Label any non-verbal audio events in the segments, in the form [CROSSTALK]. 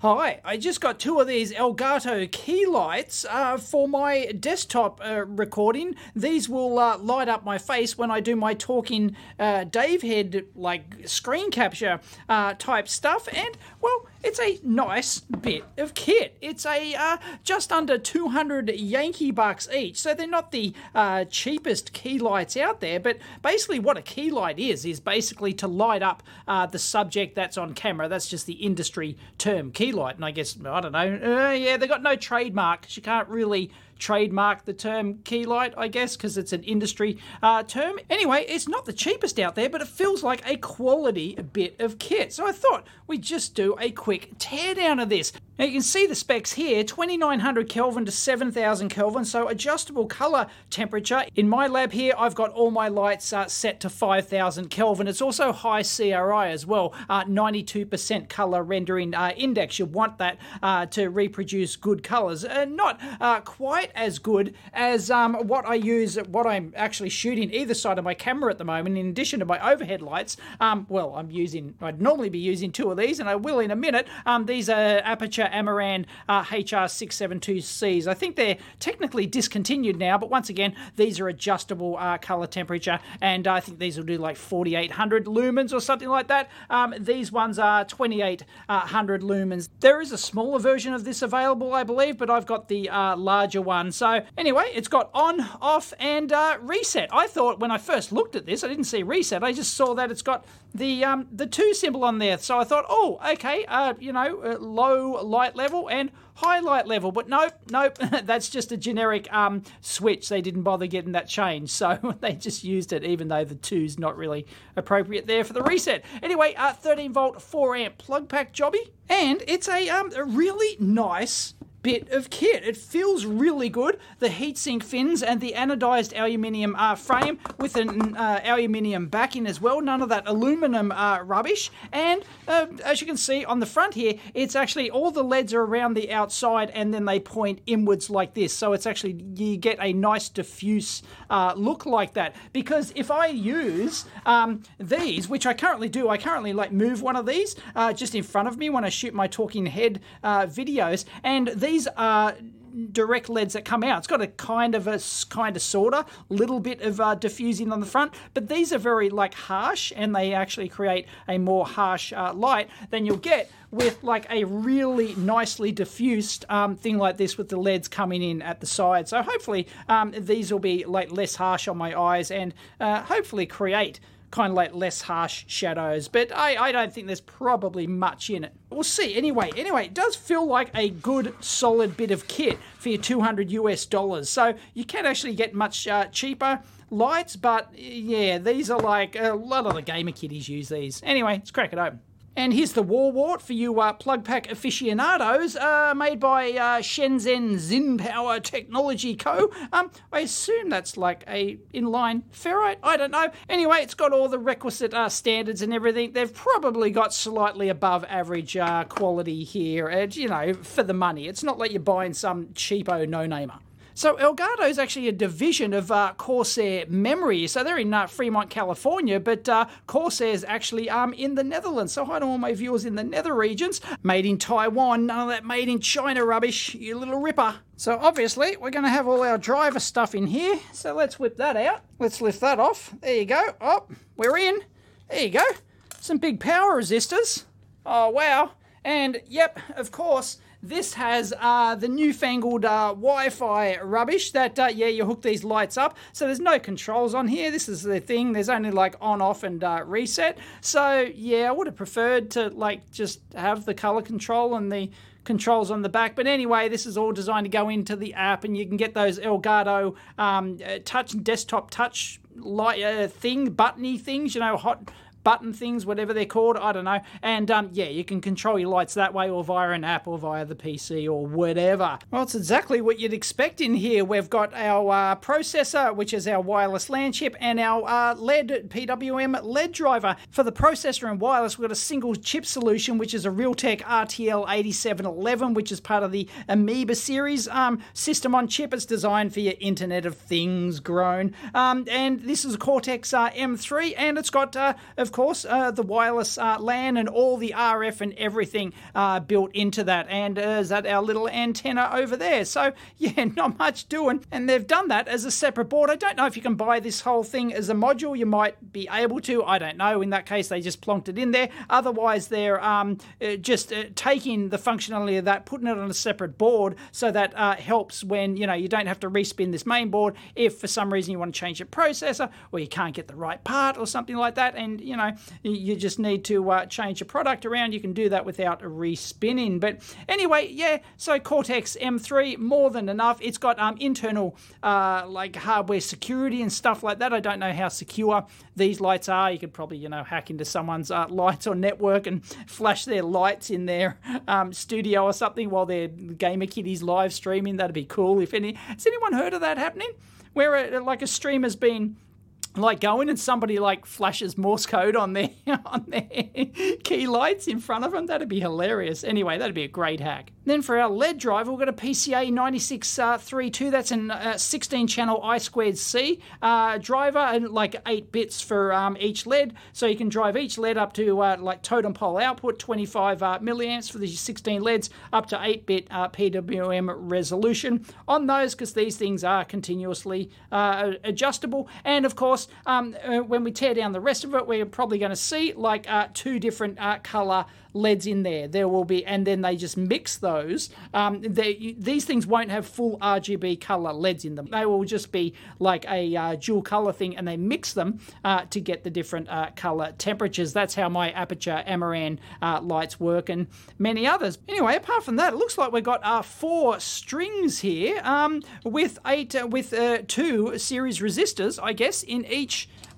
Hi, I just got two of these Elgato key lights uh, for my desktop uh, recording. These will uh, light up my face when I do my talking uh, Dave head like screen capture uh, type stuff, and well, it's a nice bit of kit. It's a uh, just under 200 Yankee bucks each, so they're not the cheapest key lights out there. But basically, what a key light is is basically to light up the subject that's on camera. That's just the industry term. Key light, and I guess I don't know. Uh, yeah, they've got no trademark. You can't really trademark the term key light, I guess, because it's an industry uh, term. Anyway, it's not the cheapest out there, but it feels like a quality bit of kit. So I thought we'd just do a quick teardown of this. Now you can see the specs here 2900 Kelvin to 7000 Kelvin, so adjustable color temperature. In my lab here, I've got all my lights uh, set to 5000 Kelvin. It's also high CRI as well, uh, 92% color rendering uh, index. You want that uh, to reproduce good colors. Uh, not uh, quite as good as um, what I use, what I'm actually shooting either side of my camera at the moment, in addition to my overhead lights. Um, well, I'm using, I'd normally be using two of these, and I will in a minute. Um, these are Aputure Amaran uh, HR672Cs. I think they're technically discontinued now, but once again, these are adjustable uh, color temperature, and I think these will do like 4800 lumens or something like that. Um, these ones are 2800 lumens. There is a smaller version of this available, I believe, but I've got the uh, larger one. So anyway, it's got on, off, and uh, reset. I thought when I first looked at this, I didn't see reset. I just saw that it's got the um, the two symbol on there. So I thought, oh, okay, uh, you know, low, low light level and high light level. But nope, nope, [LAUGHS] that's just a generic um, switch. They didn't bother getting that change, so [LAUGHS] they just used it, even though the two's not really appropriate there for the reset. Anyway, uh, 13 volt, 4 amp plug pack jobby, and it's a um, a really nice bit of kit. It feels really good. The heatsink fins and the anodized aluminium uh, frame with an uh, aluminium backing as well. None of that aluminum uh, rubbish. And uh, as you can see on the front here, it's actually all the LEDs are around the outside and then they point inwards like this. So it's actually, you get a nice diffuse uh, look like that. Because if I use um, these, which I currently do, I currently like move one of these uh, just in front of me when I shoot my talking head videos. And these these are direct LEDs that come out. It's got a kind of a kind of sorta little bit of uh, diffusing on the front, but these are very like harsh, and they actually create a more harsh uh, light than you'll get with like a really nicely diffused um, thing like this with the LEDs coming in at the side. So hopefully um, these will be like less harsh on my eyes and uh, hopefully create kind of like less harsh shadows, but I, I don't think there's probably much in it. We'll see. Anyway, anyway, it does feel like a good solid bit of kit for your 200 US dollars. So you can actually get much uh, cheaper lights, but yeah, these are like a lot of the gamer kiddies use these. Anyway, let's crack it open. And here's the wall wart for you uh, plug pack aficionados, uh, made by uh, Shenzhen Zinpower Technology Co. Um, I assume that's like a inline ferrite. I don't know. Anyway, it's got all the requisite uh, standards and everything. They've probably got slightly above average uh, quality here, and you know, for the money. It's not like you're buying some cheapo no-namer. So Elgato is actually a division of uh, Corsair Memory. So they're in uh, Fremont, California, but uh, Corsair is actually um, in the Netherlands. So hi to all my viewers in the nether regions. Made in Taiwan, none of that made in China rubbish, you little ripper. So obviously we're going to have all our driver stuff in here. So let's whip that out. Let's lift that off. There you go. Oh, we're in. There you go. Some big power resistors. Oh, wow. And yep, of course, this has uh, the newfangled uh, Wi-Fi rubbish that, uh, yeah, you hook these lights up. So there's no controls on here. This is the thing. There's only like on, off, and uh, reset. So yeah, I would have preferred to like just have the color control and the controls on the back. But anyway, this is all designed to go into the app, and you can get those Elgato um, uh, touch desktop touch light uh, thing, buttony things. You know, hot button things, whatever they're called. I don't know. And um, yeah, you can control your lights that way or via an app or via the PC or whatever. Well, it's exactly what you'd expect in here. We've got our uh, processor, which is our wireless LAN chip, and our uh, LED PWM LED driver. For the processor and wireless, we've got a single chip solution, which is a Realtek RTL 8711, which is part of the Ameba series um, system on chip. It's designed for your Internet of Things grown. Um, and this is a Cortex uh, M3, and it's got, uh, of of course, uh, the wireless uh, LAN and all the RF and everything uh, built into that. And uh, is that our little antenna over there? So, [LAUGHS] yeah, not much doing. And they've done that as a separate board. I don't know if you can buy this whole thing as a module. You might be able to. I don't know. In that case, they just plonked it in there. Otherwise, they're um, uh, just uh, taking the functionality of that, putting it on a separate board so that helps when, you know, you don't have to respin this main board if for some reason you want to change your processor or you can't get the right part or something like that. And, you know, you just need to uh, change your product around. You can do that without respinning. But anyway, yeah, so Cortex M3, more than enough. It's got um, internal uh, like hardware security and stuff like that. I don't know how secure these lights are. You could probably, you know, hack into someone's uh, lights or network and [LAUGHS] flash their lights in their um, studio or something while their gamer kiddies live streaming. That'd be cool. If any, has anyone heard of that happening? Where a, like a streamer's been like going and somebody like flashes Morse code on their [LAUGHS] on their key lights in front of them. That'd be hilarious. Anyway, that'd be a great hack. Then for our LED driver, we've got a PCA 9632. Uh, That's a 16 channel I squared C uh, driver and like 8 bits for um, each LED. So you can drive each LED up to uh, like totem pole output, 25 uh, milliamps for the 16 LEDs, up to 8 bit uh, PWM resolution on those because these things are continuously uh, adjustable. And of course, um, when we tear down the rest of it, we're probably going to see like two different color LEDs in there. There will be, and then they just mix those. Um, they, these things won't have full RGB color LEDs in them. They will just be like a uh, dual color thing, and they mix them uh, to get the different uh, color temperatures. That's how my Aputure Amaran uh, lights work, and many others. Anyway, apart from that, it looks like we've got uh, four strings here um, with eight uh, with two series resistors, I guess, in each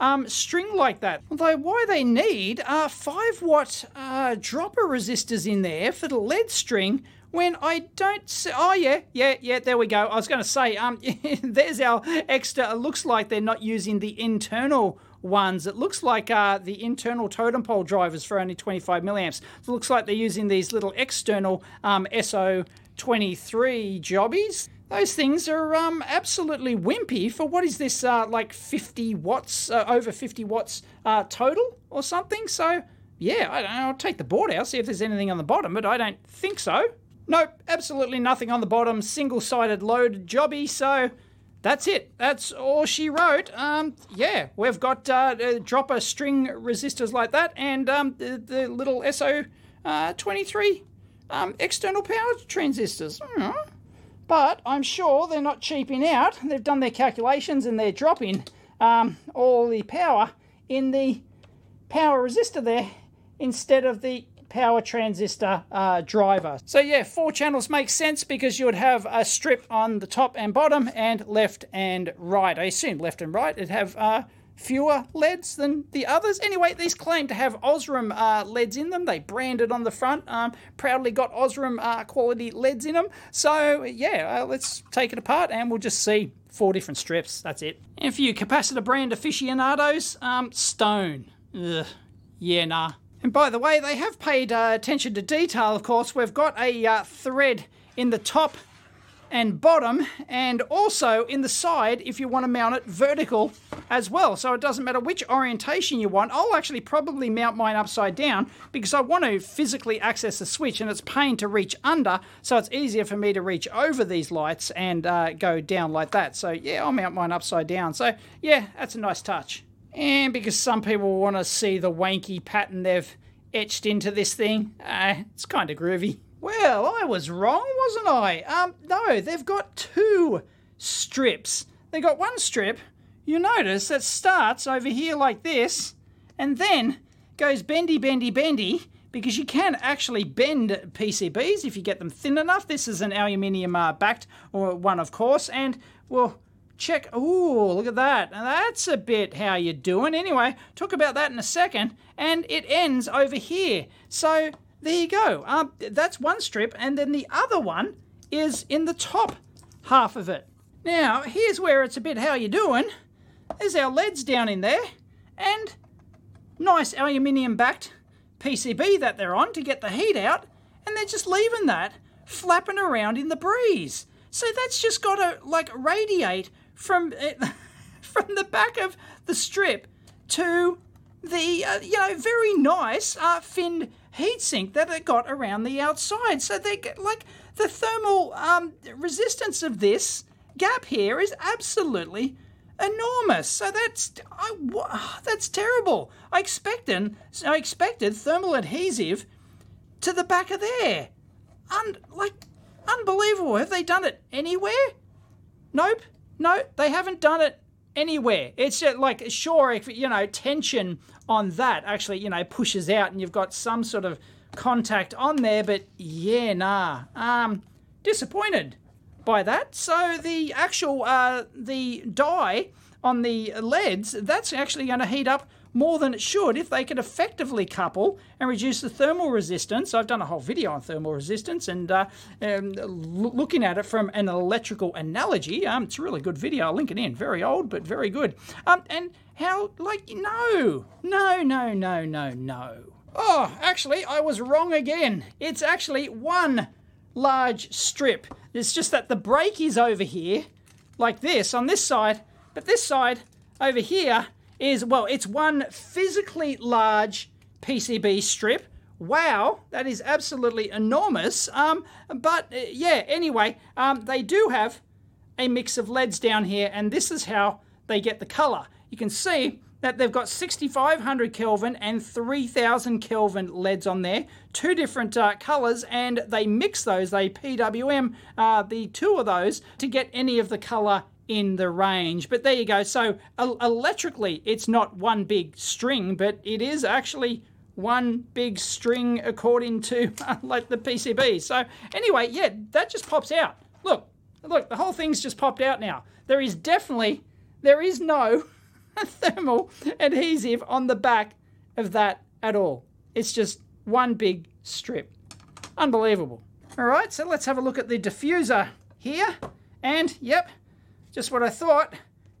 um, string like that. Although why they need uh, 5 watt uh, dropper resistors in there for the LED string when I don't see, oh yeah, yeah, yeah, there we go. I was going to say, um, [LAUGHS] there's our extra, it looks like they're not using the internal ones. It looks like uh, the internal totem pole drivers for only 25 milliamps. It looks like they're using these little external um, SO23 jobbies. Those things are um, absolutely wimpy for what is this, uh, like 50 watts, uh, over 50 watts uh, total or something. So, yeah, I. I'll take the board out, see if there's anything on the bottom, but I don't think so. Nope, absolutely nothing on the bottom. Single sided load jobby. So, that's it. That's all she wrote. Um, yeah, we've got uh, dropper string resistors like that and um, the, the little SO23 uh, um, external power transistors. Mm-hmm. But I'm sure they're not cheaping out. They've done their calculations and they're dropping um, all the power in the power resistor there instead of the power transistor uh, driver. So yeah, four channels makes sense because you would have a strip on the top and bottom and left and right. I assume left and right it'd have uh, fewer LEDs than the others. Anyway, these claim to have Osram uh, LEDs in them. They branded on the front, um, proudly got Osram uh, quality LEDs in them. So yeah, uh, let's take it apart and we'll just see four different strips. That's it. And for you capacitor brand aficionados, um, Stone. Ugh. Yeah, nah. And by the way, they have paid uh, attention to detail, of course. We've got a uh, thread in the top and bottom and also in the side if you want to mount it vertical as well. So it doesn't matter which orientation you want. I'll actually probably mount mine upside down because I want to physically access the switch and it's pain to reach under so it's easier for me to reach over these lights and uh, go down like that. So yeah, I'll mount mine upside down. So yeah, that's a nice touch. And because some people want to see the wanky pattern they've etched into this thing, uh, it's kind of groovy. Well, I was wrong, wasn't I? Um, no, they've got two strips. They got one strip, you notice, that starts over here like this, and then goes bendy, bendy, bendy, because you can actually bend PCBs if you get them thin enough. This is an aluminium uh, backed one, of course, and well, check. Ooh, look at that. That's a bit how you're doing. Anyway, talk about that in a second, and it ends over here. So there you go. Um, that's one strip, and then the other one is in the top half of it. Now, here's where it's a bit how you doing. There's our LEDs down in there, and nice aluminium backed PCB that they're on to get the heat out, and they're just leaving that flapping around in the breeze. So that's just got to like radiate from [LAUGHS] from the back of the strip to the uh, you know very nice uh, finned heatsink that it got around the outside. So they get like the thermal um, resistance of this gap here is absolutely enormous. So that's I, that's terrible. I expected I expected thermal adhesive to the back of there. Un, like unbelievable. Have they done it anywhere? Nope. No, they haven't done it anywhere. It's like sure if you know tension on that actually you know pushes out and you've got some sort of contact on there, but yeah, nah. Um, disappointed by that. So the actual uh, the die on the LEDs that's actually going to heat up more than it should if they could effectively couple and reduce the thermal resistance. I've done a whole video on thermal resistance and uh, um, looking at it from an electrical analogy. Um, it's a really good video. I'll link it in. Very old, but very good. Um, and how, like, no, no, no, no, no, no. Oh, actually, I was wrong again. It's actually one large strip. It's just that the break is over here, like this, on this side, but this side over here is, well, it's one physically large PCB strip. Wow, that is absolutely enormous. Um, but uh, yeah, anyway, um, they do have a mix of LEDs down here, and this is how they get the color. You can see that they've got 6500 Kelvin and 3000 Kelvin LEDs on there, two different uh, colors, and they mix those, they PWM uh, the two of those to get any of the color in the range. But there you go. So electrically, it's not one big string, but it is actually one big string according to uh, like the PCB. So anyway, yeah, that just pops out. Look, look, the whole thing's just popped out now. There is definitely, there is no [LAUGHS] thermal adhesive on the back of that at all. It's just one big strip. Unbelievable. All right, so let's have a look at the diffuser here. And yep, just what I thought.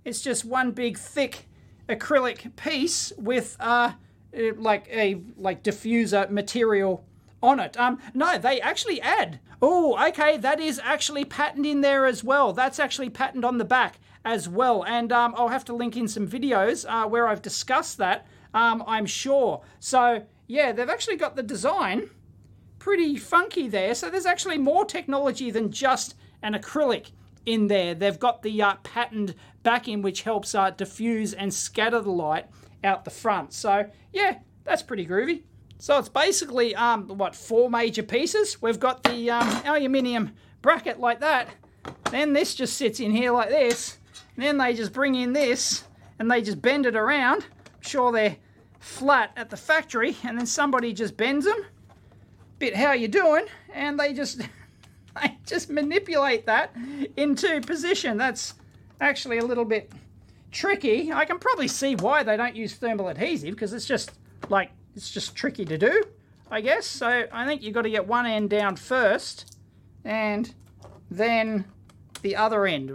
It's just one big thick acrylic piece with uh, uh, like a like diffuser material on it. Um, no, they actually add. Oh, okay, that is actually patterned in there as well. That's actually patterned on the back as well. And um, I'll have to link in some videos uh, where I've discussed that, um, I'm sure. So, yeah, they've actually got the design pretty funky there. So there's actually more technology than just an acrylic in there. They've got the uh, patterned backing which helps uh, diffuse and scatter the light out the front. So yeah, that's pretty groovy. So it's basically um, what four major pieces. We've got the um, aluminium bracket like that. Then this just sits in here like this. And then they just bring in this and they just bend it around. I'm sure they're flat at the factory and then somebody just bends them. Bit how you doing? And they just [LAUGHS] [LAUGHS] I just manipulate that into position. That's actually a little bit tricky. I can probably see why they don't use thermal adhesive because it's just like, it's just tricky to do, I guess. So I think you've got to get one end down first and then the other end.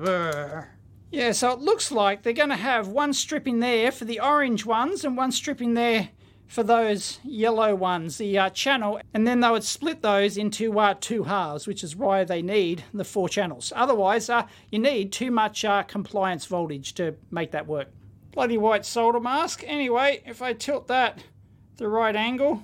Yeah, so it looks like they're going to have one strip in there for the orange ones and one strip in there for those yellow ones, the uh, channel, and then they would split those into uh, two halves, which is why they need the four channels. Otherwise, uh, you need too much uh, compliance voltage to make that work. Bloody white solder mask. Anyway, if I tilt that the right angle,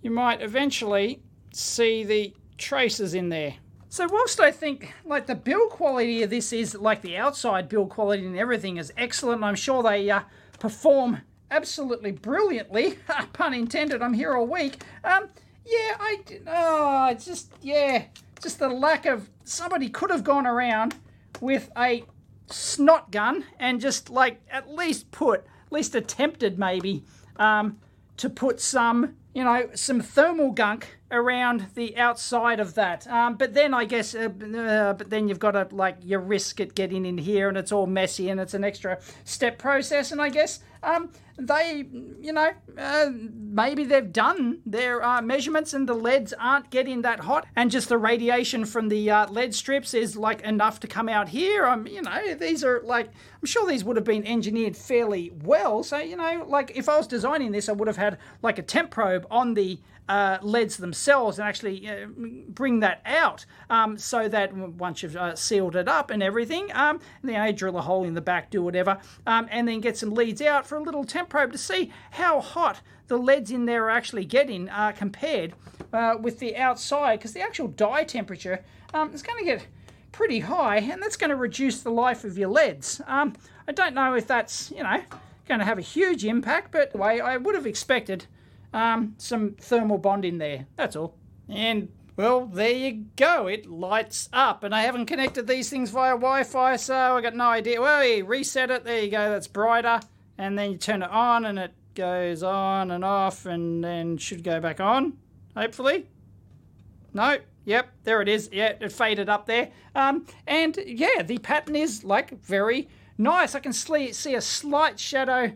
you might eventually see the traces in there. So whilst I think like the build quality of this is like the outside build quality and everything is excellent, I'm sure they uh, perform absolutely brilliantly, [LAUGHS] pun intended, I'm here all week. Um, yeah, I, oh, it's just, yeah, just the lack of, somebody could have gone around with a snot gun and just like at least put, at least attempted maybe, um, to put some, you know, some thermal gunk around the outside of that. Um, but then I guess, uh, uh, but then you've got to like you risk it getting in here, and it's all messy, and it's an extra step process. And I guess um, they, you know, uh, maybe they've done their uh, measurements and the LEDs aren't getting that hot, and just the radiation from the uh, LED strips is like enough to come out here. I'm, um, you know, these are like, I'm sure these would have been engineered fairly well. So, you know, like if I was designing this, I would have had like a temp probe on the uh, LEDs themselves and actually uh, bring that out um, so that once you've uh, sealed it up and everything, um, you know, drill a hole in the back, do whatever, um, and then get some leads out for a little temp probe to see how hot the LEDs in there are actually getting uh, compared uh, with the outside because the actual die temperature um, is going to get pretty high and that's going to reduce the life of your LEDs. Um, I don't know if that's, you know, going to have a huge impact, but anyway, I would have expected um, some thermal bond in there. That's all. And well, there you go. It lights up, and I haven't connected these things via Wi-Fi, so I got no idea. Well, you reset it. There you go. That's brighter, and then you turn it on, and it goes on and off, and then should go back on. Hopefully. No. Yep. There it is. Yeah, it faded up there. Um, and yeah, the pattern is like very nice. I can see a slight shadow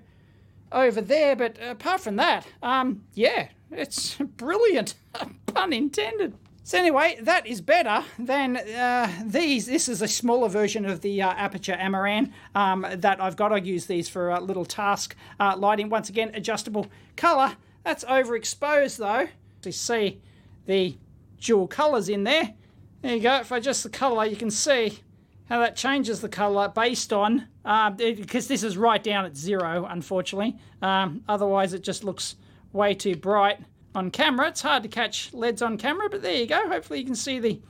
over there, but apart from that, um, yeah, it's [LAUGHS] brilliant. [LAUGHS] Pun intended. So anyway, that is better than uh, these. This is a smaller version of the uh, Aputure Amaran um, that I've got. I use these for a little task uh, lighting. Once again, adjustable color. That's overexposed though. You see the dual colors in there. There you go. If I adjust the color, you can see how that changes the color based on, because this is right down at zero, unfortunately. Um, otherwise, it just looks way too bright on camera. It's hard to catch LEDs on camera, but there you go. Hopefully you can see the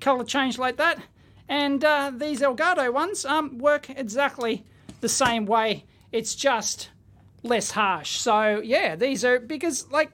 color change like that. And uh, these Elgato ones um, work exactly the same way. It's just less harsh. So yeah, these are, because like,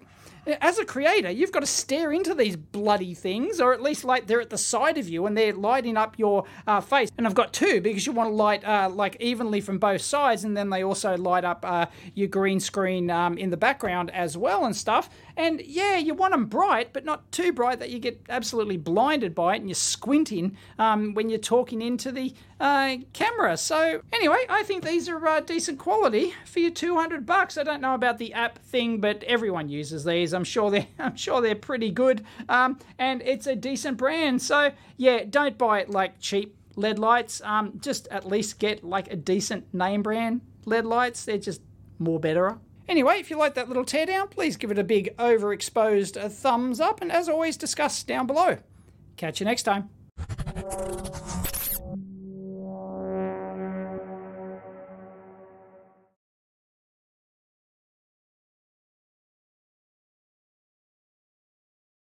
as a creator, you've got to stare into these bloody things, or at least like they're at the side of you and they're lighting up your uh, face. And I've got two because you want to light uh, like evenly from both sides, and then they also light up uh, your green screen um, in the background as well and stuff. And yeah, you want them bright, but not too bright that you get absolutely blinded by it and you're squinting um, when you're talking into the uh, camera. So anyway, I think these are uh, decent quality for your 200 bucks. I don't know about the app thing, but everyone uses these. I'm sure they're [LAUGHS] I'm sure they're pretty good, um, and it's a decent brand. So yeah, don't buy it like cheap LED lights. Um, just at least get like a decent name brand LED lights. They're just more better. Anyway, if you like that little teardown, please give it a big overexposed thumbs up, and as always, discuss down below. Catch you next time.